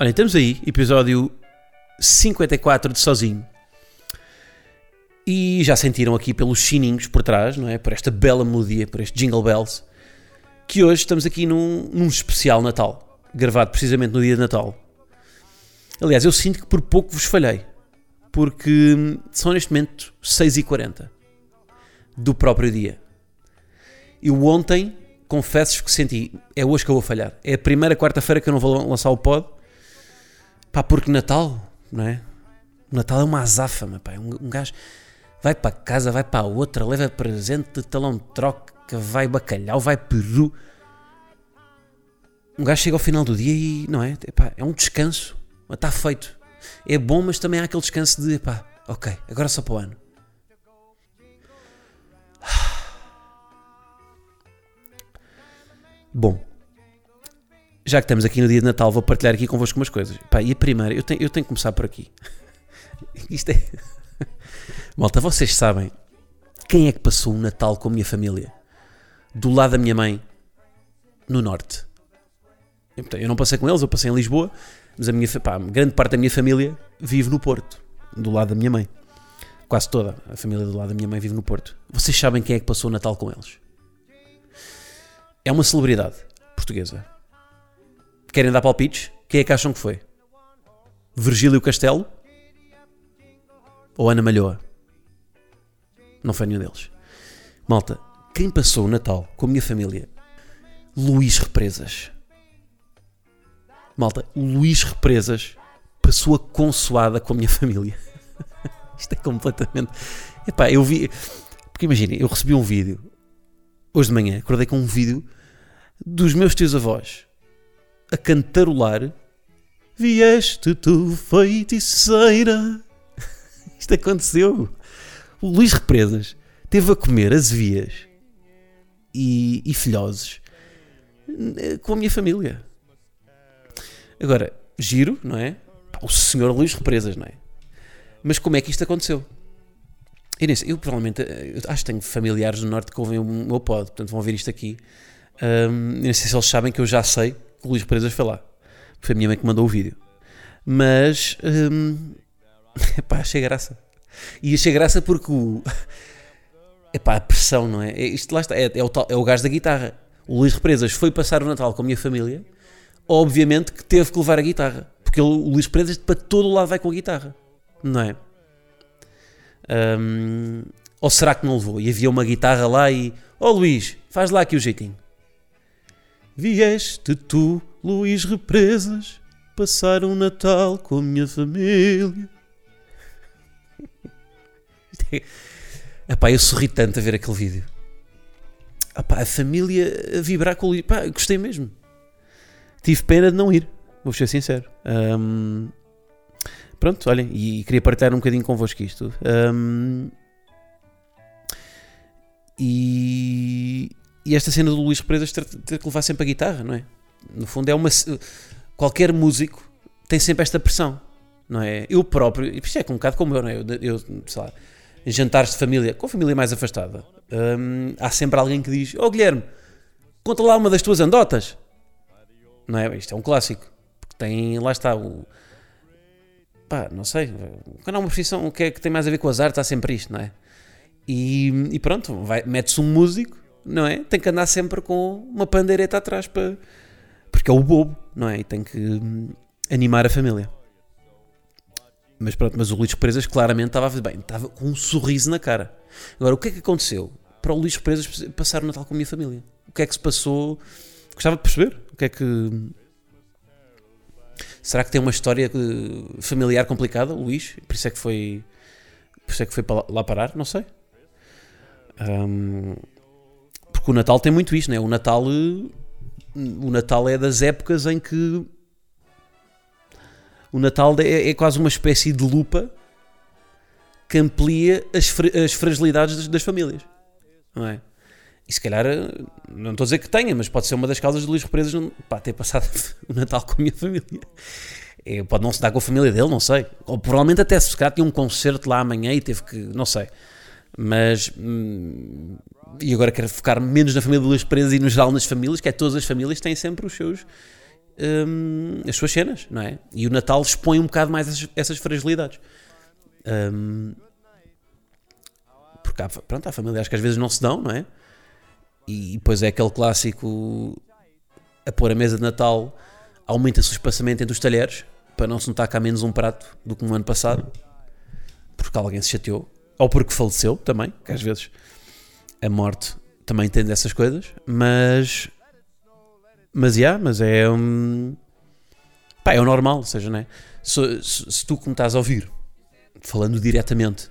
Olha, estamos aí, episódio 54 de Sozinho. E já sentiram aqui pelos sininhos por trás, não é? Por esta bela melodia, por este Jingle Bells, que hoje estamos aqui num, num especial Natal, gravado precisamente no dia de Natal. Aliás, eu sinto que por pouco vos falhei, porque são neste momento 6h40 do próprio dia. Eu ontem, confesso que senti, é hoje que eu vou falhar. É a primeira quarta-feira que eu não vou lançar o pod. Pá, porque Natal, não é? O Natal é uma azáfama, pá. Um, um gajo vai para casa, vai para outra, leva presente, talão de troca, vai bacalhau, vai peru. Um gajo chega ao final do dia e, não é? Epá, é um descanso. Está feito. É bom, mas também há aquele descanso de, pá, ok, agora só para o ano. Bom, já que estamos aqui no dia de Natal, vou partilhar aqui convosco umas coisas. Pá, e a primeira, eu tenho, eu tenho que começar por aqui. Isto é. Malta, vocês sabem quem é que passou o Natal com a minha família? Do lado da minha mãe, no Norte. Eu não passei com eles, eu passei em Lisboa, mas a minha, pá, grande parte da minha família vive no Porto, do lado da minha mãe. Quase toda a família do lado da minha mãe vive no Porto. Vocês sabem quem é que passou o Natal com eles? É uma celebridade portuguesa. Querem dar palpites? Quem é que acham que foi? Virgílio Castelo? Ou Ana Malhoa? Não foi nenhum deles. Malta, quem passou o Natal com a minha família? Luís Represas. Malta, Luís Represas passou a consoada com a minha família. Isto é completamente. Epá, eu vi. Porque imaginem, eu recebi um vídeo hoje de manhã, acordei com um vídeo dos meus tios avós a cantarolar Vieste tu feiticeira. Isto aconteceu. O Luís Represas teve a comer azevias e, e filhoses com a minha família. Agora, giro, não é? O senhor Luís Represas, não é? Mas como é que isto aconteceu? Inês, eu provavelmente eu acho que tenho familiares do Norte que ouvem o meu pod, portanto vão ver isto aqui. Um, não sei se eles sabem que eu já sei o Luís Presas foi lá. Foi a minha mãe que mandou o vídeo. Mas, um, epá, achei graça. E achei graça porque o. Epá, a pressão, não é? é isto lá está, é, é, o tal, é o gajo da guitarra. O Luís Represas foi passar o Natal com a minha família, obviamente que teve que levar a guitarra. Porque ele, o Luís Represas para todo o lado vai com a guitarra, não é? Um, ou será que não levou? E havia uma guitarra lá e. Oh Luís, faz lá aqui o jeitinho. Vieste tu, Luís Represas, passar um Natal com a minha família. Epá, eu sorri tanto a ver aquele vídeo. Epá, a família a vibrar com o Luís. Epá, gostei mesmo. Tive pena de não ir, vou ser sincero. Um, pronto, olhem, e queria partilhar um bocadinho convosco isto. Um, e, e esta cena do Luís Represas ter, ter que levar sempre a guitarra, não é? No fundo é uma. Qualquer músico tem sempre esta pressão, não é? Eu próprio, e isto é um bocado como eu, não é? Eu, eu sei lá, jantares de família, com a família mais afastada, hum, há sempre alguém que diz: Oh Guilherme, conta lá uma das tuas andotas, não é? Isto é um clássico, porque tem, lá está, o. pá, não sei, quando há uma profissão, o que é que tem mais a ver com as artes, há sempre isto, não é? E, e pronto, mete-se um músico não é? Tem que andar sempre com uma pandeireta atrás para. Porque é o bobo, não é? E tem que hum, animar a família. Mas pronto, mas o Luís Presas claramente estava bem, estava com um sorriso na cara. Agora, o que é que aconteceu para o Luís Presas passar o Natal com a minha família? O que é que se passou? Gostava de perceber. O que é que. Será que tem uma história familiar complicada, Luís? Por isso é que foi. Por isso é que foi lá parar? Não sei. Um, porque o Natal tem muito isto, não é? O Natal, o Natal é das épocas em que o Natal é, é quase uma espécie de lupa que amplia as, as fragilidades das, das famílias. Não é? E se calhar, eh, não estou a dizer que tenha, mas pode ser uma das causas de Luís Represas ter passado o Natal com a minha família. É, pode não se dar com a família dele, não sei. Ou provavelmente até se calhar tinha um concerto lá amanhã e teve que, não sei. Mas, hum, e agora quero focar menos na família de Luís Represas e no geral nas famílias, que é todas as famílias têm sempre os seus, hum, as suas cenas, não é? E o Natal expõe um bocado mais essas, essas fragilidades. Hum, porque há, pronto, há familiares que às vezes não se dão, não é? E depois é aquele clássico a pôr a mesa de Natal aumenta-se o espaçamento entre os talheres para não se notar há menos um prato do que no ano passado porque alguém se chateou ou porque faleceu também, que às vezes a morte também tem dessas coisas, mas mas yeah, mas é um, pá, é o normal, ou seja, não é? Se, se, se tu como estás a ouvir falando diretamente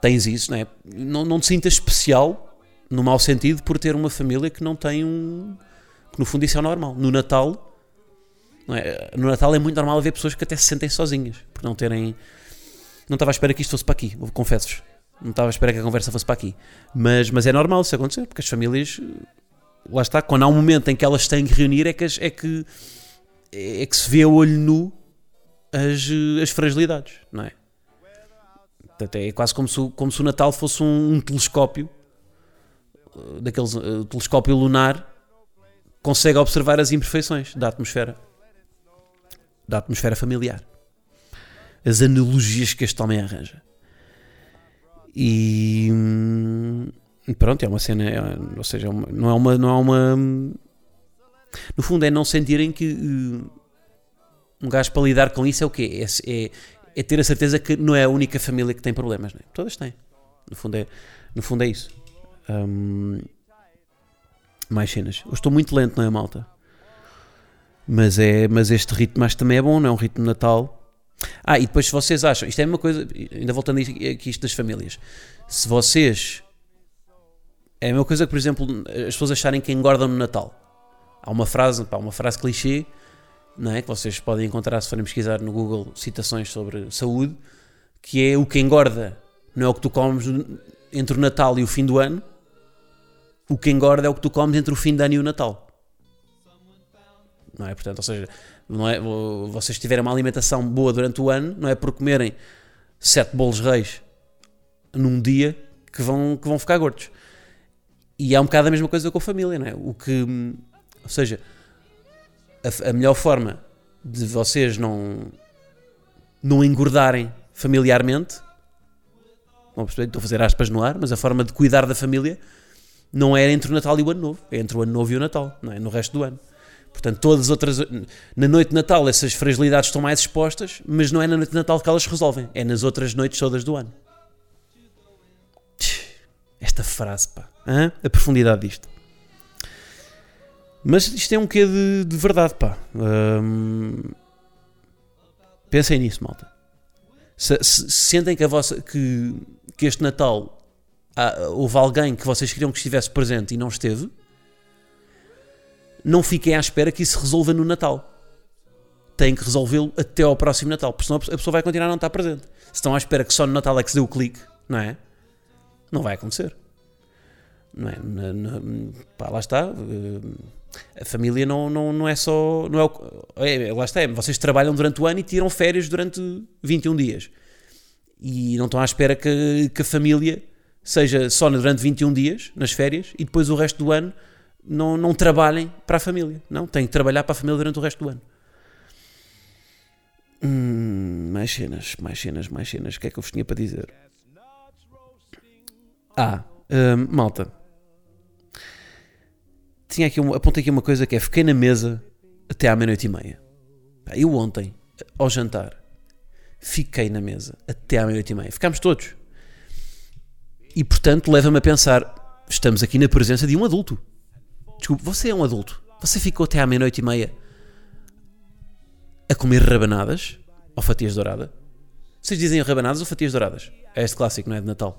tens isso, não é? Não, não te sintas especial no mau sentido por ter uma família que não tem um que no fundo isso é o normal. No Natal é? no Natal é muito normal haver pessoas que até se sentem sozinhas por não terem não estava à espera que isto fosse para aqui, confesso-vos. Não estava à espera que a conversa fosse para aqui. Mas, mas é normal isso acontecer, porque as famílias, lá está, quando há um momento em que elas têm que reunir, é que, é que, é que se vê a olho nu as, as fragilidades, não é? Portanto, é quase como se, como se o Natal fosse um, um telescópio, uh, daqueles uh, telescópio lunar, consegue observar as imperfeições da atmosfera, da atmosfera familiar as analogias que este homem arranja. E hum, pronto, é uma cena, é- ou seja, é não é uma, não é uma. No fundo, é não sentirem que uh, um gajo para lidar com isso é o quê? É, é- é ter a certeza que não é a única família que tem problemas, não é? Todas têm. No fundo é, no fundo é isso. Hum, mais cenas. Eu estou muito lento, não é, malta? Mas, é, mas este ritmo que também é bom, não é um ritmo de Natal. Ah, e depois se vocês acham, isto é uma coisa, ainda voltando aqui isto das famílias, se vocês é a mesma coisa que, por exemplo, as pessoas acharem que engordam no Natal. Há uma frase, pá, uma frase clichê, não é? Que vocês podem encontrar se forem pesquisar no Google citações sobre saúde, que é o que engorda não é o que tu comes entre o Natal e o fim do ano, o que engorda é o que tu comes entre o fim do ano e o Natal. Não é? Portanto, ou seja, não é, vocês tiverem uma alimentação boa durante o ano, não é por comerem sete bolos reis num dia que vão, que vão ficar gordos. E é um bocado a mesma coisa com a família, não é? O que, ou seja, a, a melhor forma de vocês não, não engordarem familiarmente, não perceber, estou a fazer aspas no ar, mas a forma de cuidar da família não é entre o Natal e o Ano Novo, é entre o Ano Novo e o Natal, não é? No resto do ano. Portanto, todas as outras. Na noite de Natal, essas fragilidades estão mais expostas, mas não é na noite de Natal que elas resolvem, é nas outras noites todas do ano. Esta frase, pá. Hã? A profundidade disto. Mas isto é um quê de, de verdade, pá. Hum, pensem nisso, malta. Se- se sentem que, a vossa, que, que este Natal há- houve alguém que vocês queriam que estivesse presente e não esteve, não fiquem à espera que isso resolva no Natal. Têm que resolvê-lo até ao próximo Natal, porque senão a pessoa vai continuar a não estar presente. Se estão à espera que só no Natal é que se dê o clique, não é? Não vai acontecer. Não é? Na- na- pá, lá está. eh, A família não, não, não é só. Não é, o- é, lá está. é, vocês trabalham durante o ano e tiram férias durante 21 dias. E não estão à espera que, que a família seja só durante 21 dias, nas férias, e depois o resto do ano não, não trabalhem para a família. Não, têm que trabalhar para a família durante o resto do ano. Hum, mais cenas, mais cenas, mais cenas. O que é que eu vos tinha para dizer? Ah, hum, malta. Tinha aqui um, apontei aqui uma coisa que é: fiquei na mesa até à meia-noite e meia. Eu ontem, ao jantar, fiquei na mesa até à meia-noite e meia. Ficámos todos. E portanto, leva-me a pensar: estamos aqui na presença de um adulto. Desculpe, você é um adulto. Você ficou até à meia-noite e meia a comer rabanadas ou fatias douradas? Vocês dizem rabanadas ou fatias douradas? É este clássico, não é? De Natal.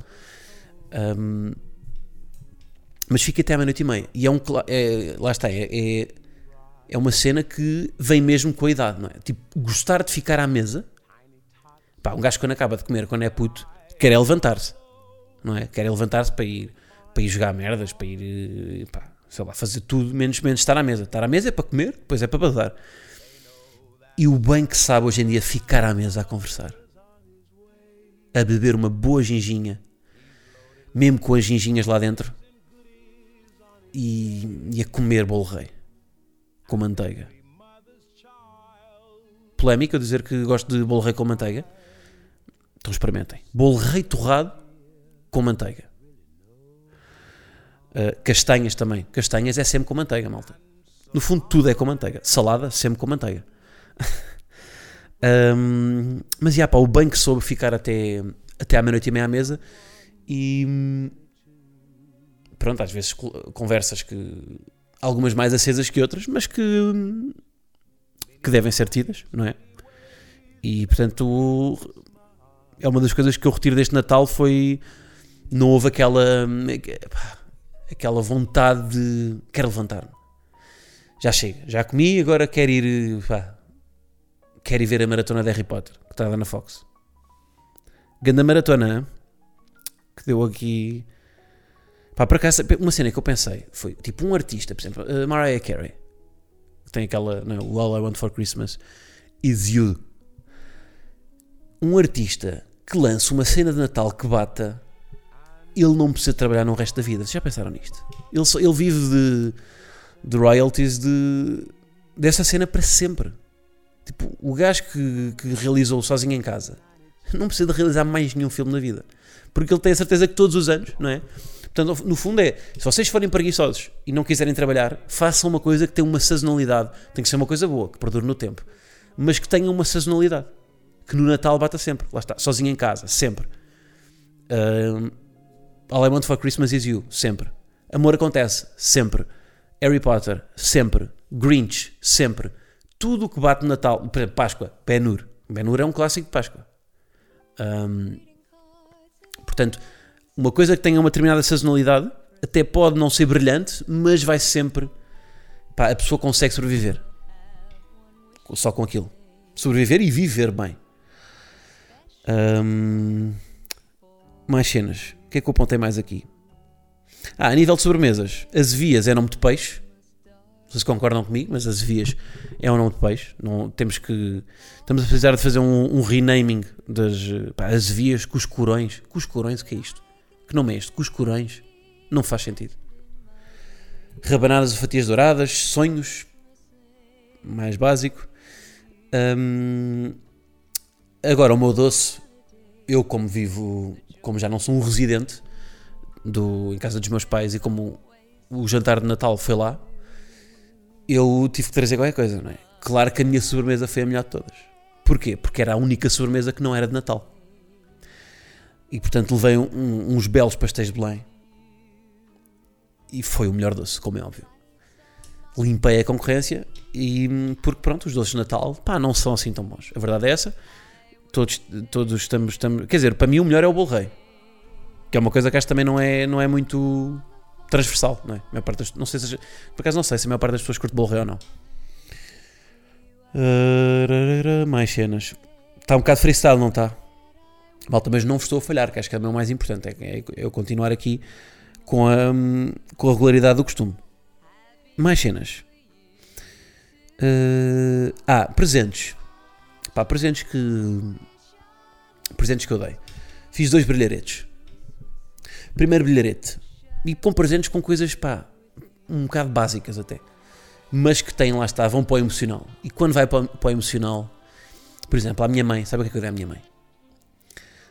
Ahm, mas fica até à meia-noite e meia. E é um. É, lá está, é, é, é uma cena que vem mesmo com a idade, não é? Tipo, gostar de ficar à mesa. Pá, um gajo quando acaba de comer, quando é puto, quer é levantar-se, não é? Quer é levantar-se para ir, para ir jogar merdas, para ir, eh, pá, sei lá, fazer tudo, menos, menos estar à mesa. Estar à mesa é para comer, depois é para badar. E o bem que sabe hoje em dia ficar à mesa a conversar. A beber uma boa ginginha, mesmo com as ginginhas lá dentro, e, e a comer bolo rei com manteiga. Polémica dizer que gosto de bolo rei com manteiga. Então experimentem. Bolo rei torrado com manteiga. Uh, castanhas também. Castanhas é sempre com manteiga, malta. No fundo, tudo é com manteiga. Salada, sempre com manteiga. um, mas, já pá, o que soube ficar até, até à meia-noite e meia à mesa e... Pronto, às vezes conversas que algumas mais acesas que outras, mas que, que devem ser tidas, não é? E portanto, é uma das coisas que eu retiro deste Natal foi não houve aquela aquela vontade de quero levantar-me. Já chega, já comi, agora quero ir pá, quero ir ver a maratona de Harry Potter que está na Fox. Ganda maratona que deu aqui Pá, por acaso, uma cena que eu pensei foi tipo um artista, por exemplo, uh, Mariah Carey, que tem aquela, não, é, All I Want for Christmas is You. Um artista que lança uma cena de Natal que bata, ele não precisa trabalhar no resto da vida. Vocês já pensaram nisto? Ele, só, ele vive de, de royalties de, dessa cena para sempre. Tipo, o gajo que, que realizou sozinho em casa não precisa de realizar mais nenhum filme na vida. Porque ele tem a certeza que todos os anos, não é? Portanto, no fundo é, se vocês forem preguiçosos e não quiserem trabalhar, façam uma coisa que tenha uma sazonalidade. Tem que ser uma coisa boa, que perdure no tempo. Mas que tenha uma sazonalidade. Que no Natal bata sempre. Lá está, sozinho em casa, sempre. Uh, All I Want for Christmas is You, sempre. Amor acontece, sempre. Harry Potter, sempre. Grinch, sempre. Tudo o que bate no Natal, Páscoa, Ben-Hur. Ben-Hur é um clássico de Páscoa. Um, portanto, uma coisa que tenha uma determinada sazonalidade até pode não ser brilhante, mas vai sempre. Pá, a pessoa consegue sobreviver. Só com aquilo. Sobreviver e viver bem. Um, mais cenas. O que é que eu apontei mais aqui? Ah, a nível de sobremesas, as vias é nome de peixe. Vocês concordam comigo, mas as vias é um nome de peixe. Não, temos que. Estamos a precisar de fazer um, um renaming das. Pá, as vias, cuscurões. Cuscurões, o que é isto? Que nome é este? Cuscurões? Não faz sentido. Rabanadas ou fatias douradas, sonhos, mais básico. Hum, agora, o meu doce, eu como vivo, como já não sou um residente do, em casa dos meus pais e como o jantar de Natal foi lá, eu tive que trazer qualquer coisa, não é? Claro que a minha sobremesa foi a melhor de todas. Porquê? Porque era a única sobremesa que não era de Natal. E portanto levei um, uns belos pastéis de Belém. E foi o melhor doce, como é óbvio. Limpei a concorrência e porque pronto, os doces de Natal pá, não são assim tão bons. A verdade é essa. Todos, todos estamos, estamos. Quer dizer, para mim o melhor é o bolo rei. Que é uma coisa que acho também não é, não é muito transversal, não é? A parte das, não sei se, por acaso não sei se a maior parte das pessoas curte bolo rei ou não. Mais cenas. Está um bocado freestyle, não está? Malta, mas não vos estou a falhar, que acho que é o mais importante, é, é eu continuar aqui com a, com a regularidade do costume. Mais cenas. Uh, ah, presentes. Pá, presentes que. Presentes que eu dei. Fiz dois brilharetes. Primeiro brilharete. E com presentes com coisas, pá, um bocado básicas até. Mas que têm, lá está, vão para o emocional. E quando vai para, para o emocional, por exemplo, a minha mãe, sabe o que é que eu dei à minha mãe?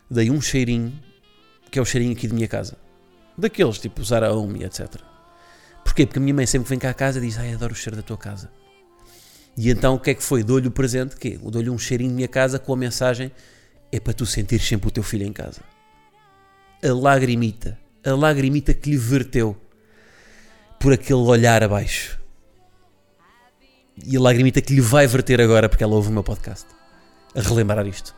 dei um cheirinho, que é o cheirinho aqui de minha casa. Daqueles, tipo usar a home, etc. Porquê? Porque a minha mãe sempre vem cá à casa diz, ai, adoro o cheiro da tua casa. E então o que é que foi? Dou-lhe o presente, que Dou-lhe um cheirinho de minha casa com a mensagem, é para tu sentir sempre o teu filho em casa. A lagrimita, a lagrimita que lhe verteu por aquele olhar abaixo. E a lagrimita que lhe vai verter agora porque ela ouve o meu podcast. A relembrar isto.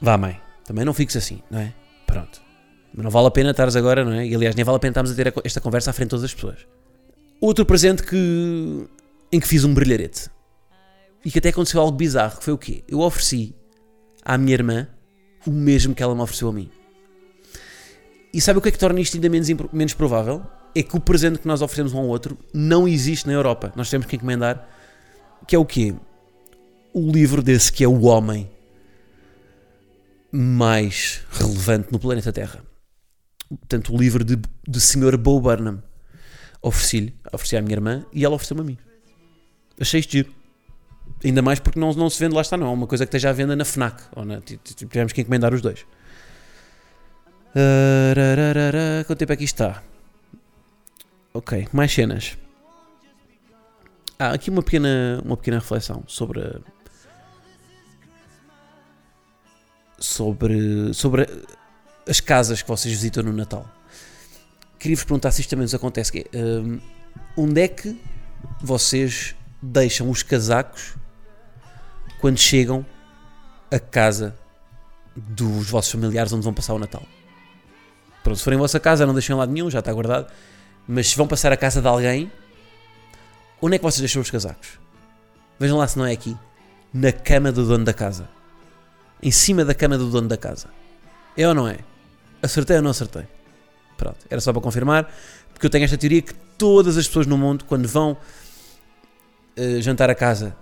Vá, mãe, também não fiques assim, não é? Pronto. Não vale a pena estares agora, não é? E aliás, nem vale a pena estarmos a ter esta conversa à frente de todas as pessoas. Outro presente que, em que fiz um brilharete. E que até aconteceu algo bizarro, que foi o quê? Eu ofereci à minha irmã o mesmo que ela me ofereceu a mim. E sabe o que é que torna isto ainda menos, menos provável? É que o presente que nós oferecemos um ao outro não existe na Europa. Nós temos que encomendar, que é o quê? O livro desse que é o homem mais relevante no planeta Terra. Portanto, o livro de, de Sr. Bo Burnham. Ofereci-lhe, ofereci à minha irmã e ela ofereceu-me a mim. Achei isto giro. Ainda mais porque não, não se vende lá está, não. É uma coisa que esteja à venda na Fnac. Ou na, tivemos que encomendar os dois. Uh, quanto tempo é que isto está? Ok, mais cenas. Ah, aqui uma pequena, uma pequena reflexão sobre sobre, sobre as casas que vocês visitam no Natal. Queria-vos perguntar se isto também nos acontece. Um, onde é que vocês deixam os casacos quando chegam a casa dos vossos familiares onde vão passar o Natal? Pronto, se forem a vossa casa, não deixem lá nenhum, já está guardado. Mas se vão passar a casa de alguém, onde é que vocês deixam os casacos? Vejam lá se não é aqui. Na cama do dono da casa em cima da cama do dono da casa. É ou não é? Acertei ou não acertei? Pronto, era só para confirmar, porque eu tenho esta teoria que todas as pessoas no mundo, quando vão uh, jantar a casa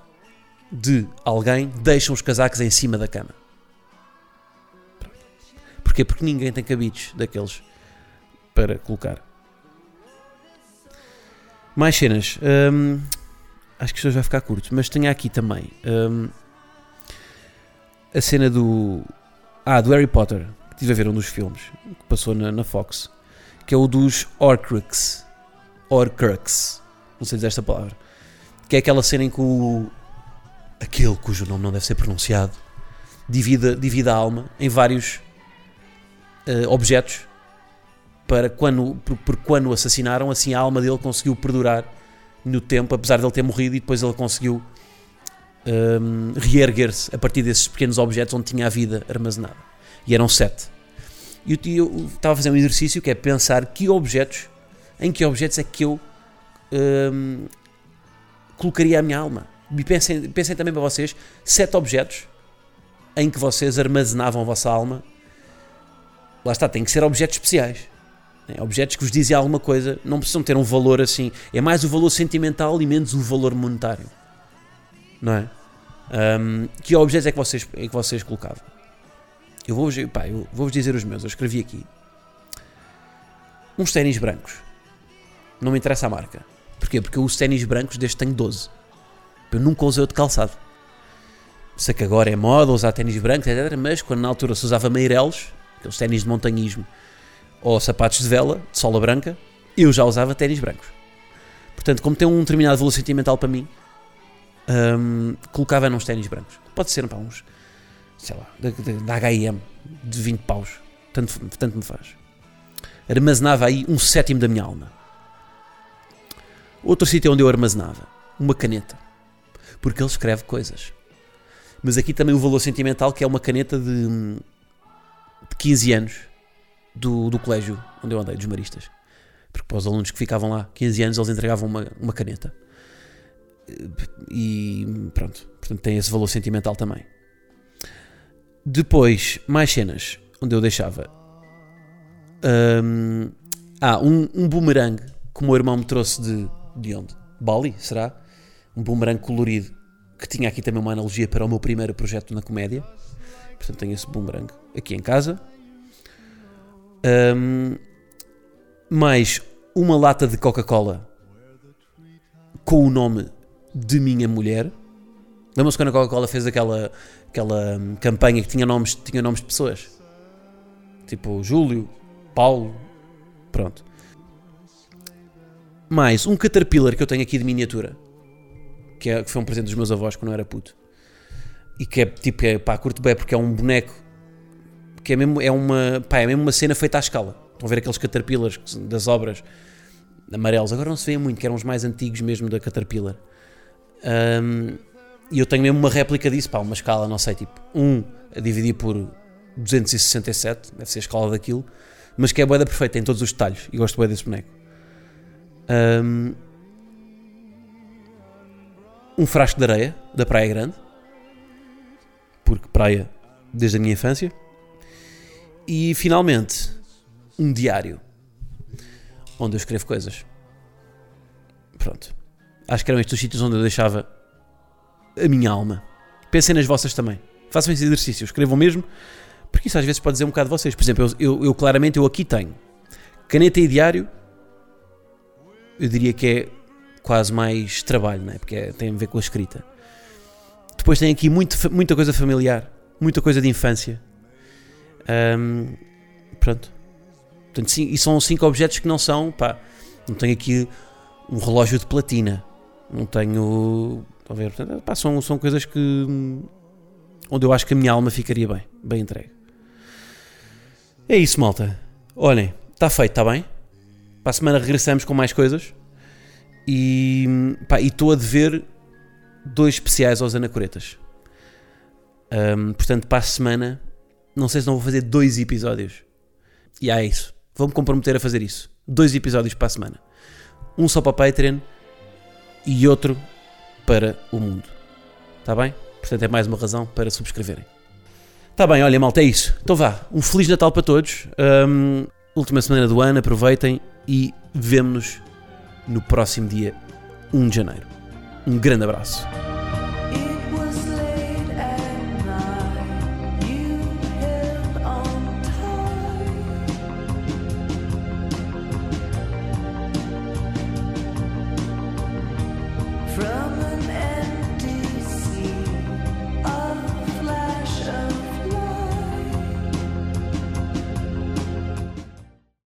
de alguém, deixam os casacos em cima da cama. Porquê? Porque ninguém tem cabides daqueles para colocar. Mais cenas. Um, acho que isto vai ficar curto, mas tenho aqui também. Um, a cena do. Ah, do Harry Potter, que estive a ver um dos filmes que passou na, na Fox, que é o dos Horcrux. Horcrux. Não sei dizer esta palavra. Que é aquela cena em que o. aquele cujo nome não deve ser pronunciado divide, divide a alma em vários uh, objetos para quando, por, por quando o assassinaram, assim a alma dele conseguiu perdurar no tempo, apesar de ele ter morrido, e depois ele conseguiu um, reerguer-se a partir desses pequenos objetos onde tinha a vida armazenada. E eram sete. E eu, eu estava a fazer um exercício que é pensar que objetos, em que objetos é que eu um, colocaria a minha alma. E pensem, pensem também para vocês, sete objetos em que vocês armazenavam a vossa alma. Lá está, tem que ser objetos especiais. Né? Objetos que vos dizem alguma coisa, não precisam ter um valor assim. É mais o valor sentimental e menos o valor monetário não é? Um, que objetos é que vocês, é que vocês colocavam? Eu vou-vos vou dizer os meus, eu escrevi aqui. Uns ténis brancos. Não me interessa a marca. Porquê? Porque eu uso ténis brancos desde que tenho 12. Eu nunca usei outro calçado. Sei que agora é moda usar ténis brancos, etc. Mas quando na altura se usava meireles, aqueles ténis de montanhismo, ou sapatos de vela, de sola branca, eu já usava ténis brancos. Portanto, como tem um determinado valor sentimental para mim, um, colocava nos ténis brancos. Pode ser para uns, sei lá, da, da HM, de 20 paus. Tanto, tanto me faz. Armazenava aí um sétimo da minha alma. Outro sítio onde eu armazenava, uma caneta. Porque ele escreve coisas. Mas aqui também o valor sentimental, que é uma caneta de, de 15 anos do, do colégio onde eu andei, dos maristas. Porque para os alunos que ficavam lá 15 anos, eles entregavam uma, uma caneta e pronto, portanto tem esse valor sentimental também. Depois, mais cenas onde eu deixava. Um, ah, um, um boomerang que o meu irmão me trouxe de, de onde? Bali, será? Um boomerang colorido que tinha aqui também uma analogia para o meu primeiro projeto na comédia. Portanto, tenho esse boomerang aqui em casa. Um, mais uma lata de Coca-Cola com o nome de minha mulher. Lembram-se quando a Coca-Cola fez aquela, aquela hum, campanha que tinha nomes, tinha nomes de pessoas? Tipo Júlio, Paulo, pronto. Mais um Caterpillar que eu tenho aqui de miniatura, que, é, que foi um presente dos meus avós quando eu era puto. E que é tipo, é, pá, curto bem porque é um boneco que é mesmo, é uma, pá, é mesmo uma cena feita à escala. Estão a ver aqueles Caterpillars das obras amarelos, agora não se vê muito, que eram os mais antigos mesmo da Caterpillar. Um, e eu tenho mesmo uma réplica disso, pá, uma escala, não sei, tipo 1 a dividir por 267, deve ser a escala daquilo, mas que é a boeda perfeita, em todos os detalhes, e gosto bem desse boneco. Um, um frasco de areia da Praia Grande, porque praia desde a minha infância, e finalmente um diário onde eu escrevo coisas. Pronto. Acho que eram estes os sítios onde eu deixava a minha alma. Pensem nas vossas também. Façam esse exercício, escrevam mesmo, porque isso às vezes pode dizer um bocado de vocês. Por exemplo, eu, eu, eu claramente eu aqui tenho caneta e diário, eu diria que é quase mais trabalho, não é? porque é, tem a ver com a escrita. Depois tem aqui muito, muita coisa familiar, muita coisa de infância. Um, pronto. Portanto, sim, e são cinco objetos que não são, pá, não tenho aqui um relógio de platina, não tenho, a ver, portanto, pá, são, são coisas que onde eu acho que a minha alma ficaria bem, bem entregue. É isso, malta. Olhem, está feito, está bem? Para a semana regressamos com mais coisas. E estou a dever dois especiais aos anacoretas. Um, portanto, para a semana, não sei se não vou fazer dois episódios. E é isso. Vou-me comprometer a fazer isso. Dois episódios para a semana. Um só para Patreon e outro para o mundo. Está bem? Portanto, é mais uma razão para subscreverem. Está bem, olha, malta, é isso. Então vá. Um Feliz Natal para todos. Um, última semana do ano, aproveitem e vemo-nos no próximo dia 1 de janeiro. Um grande abraço.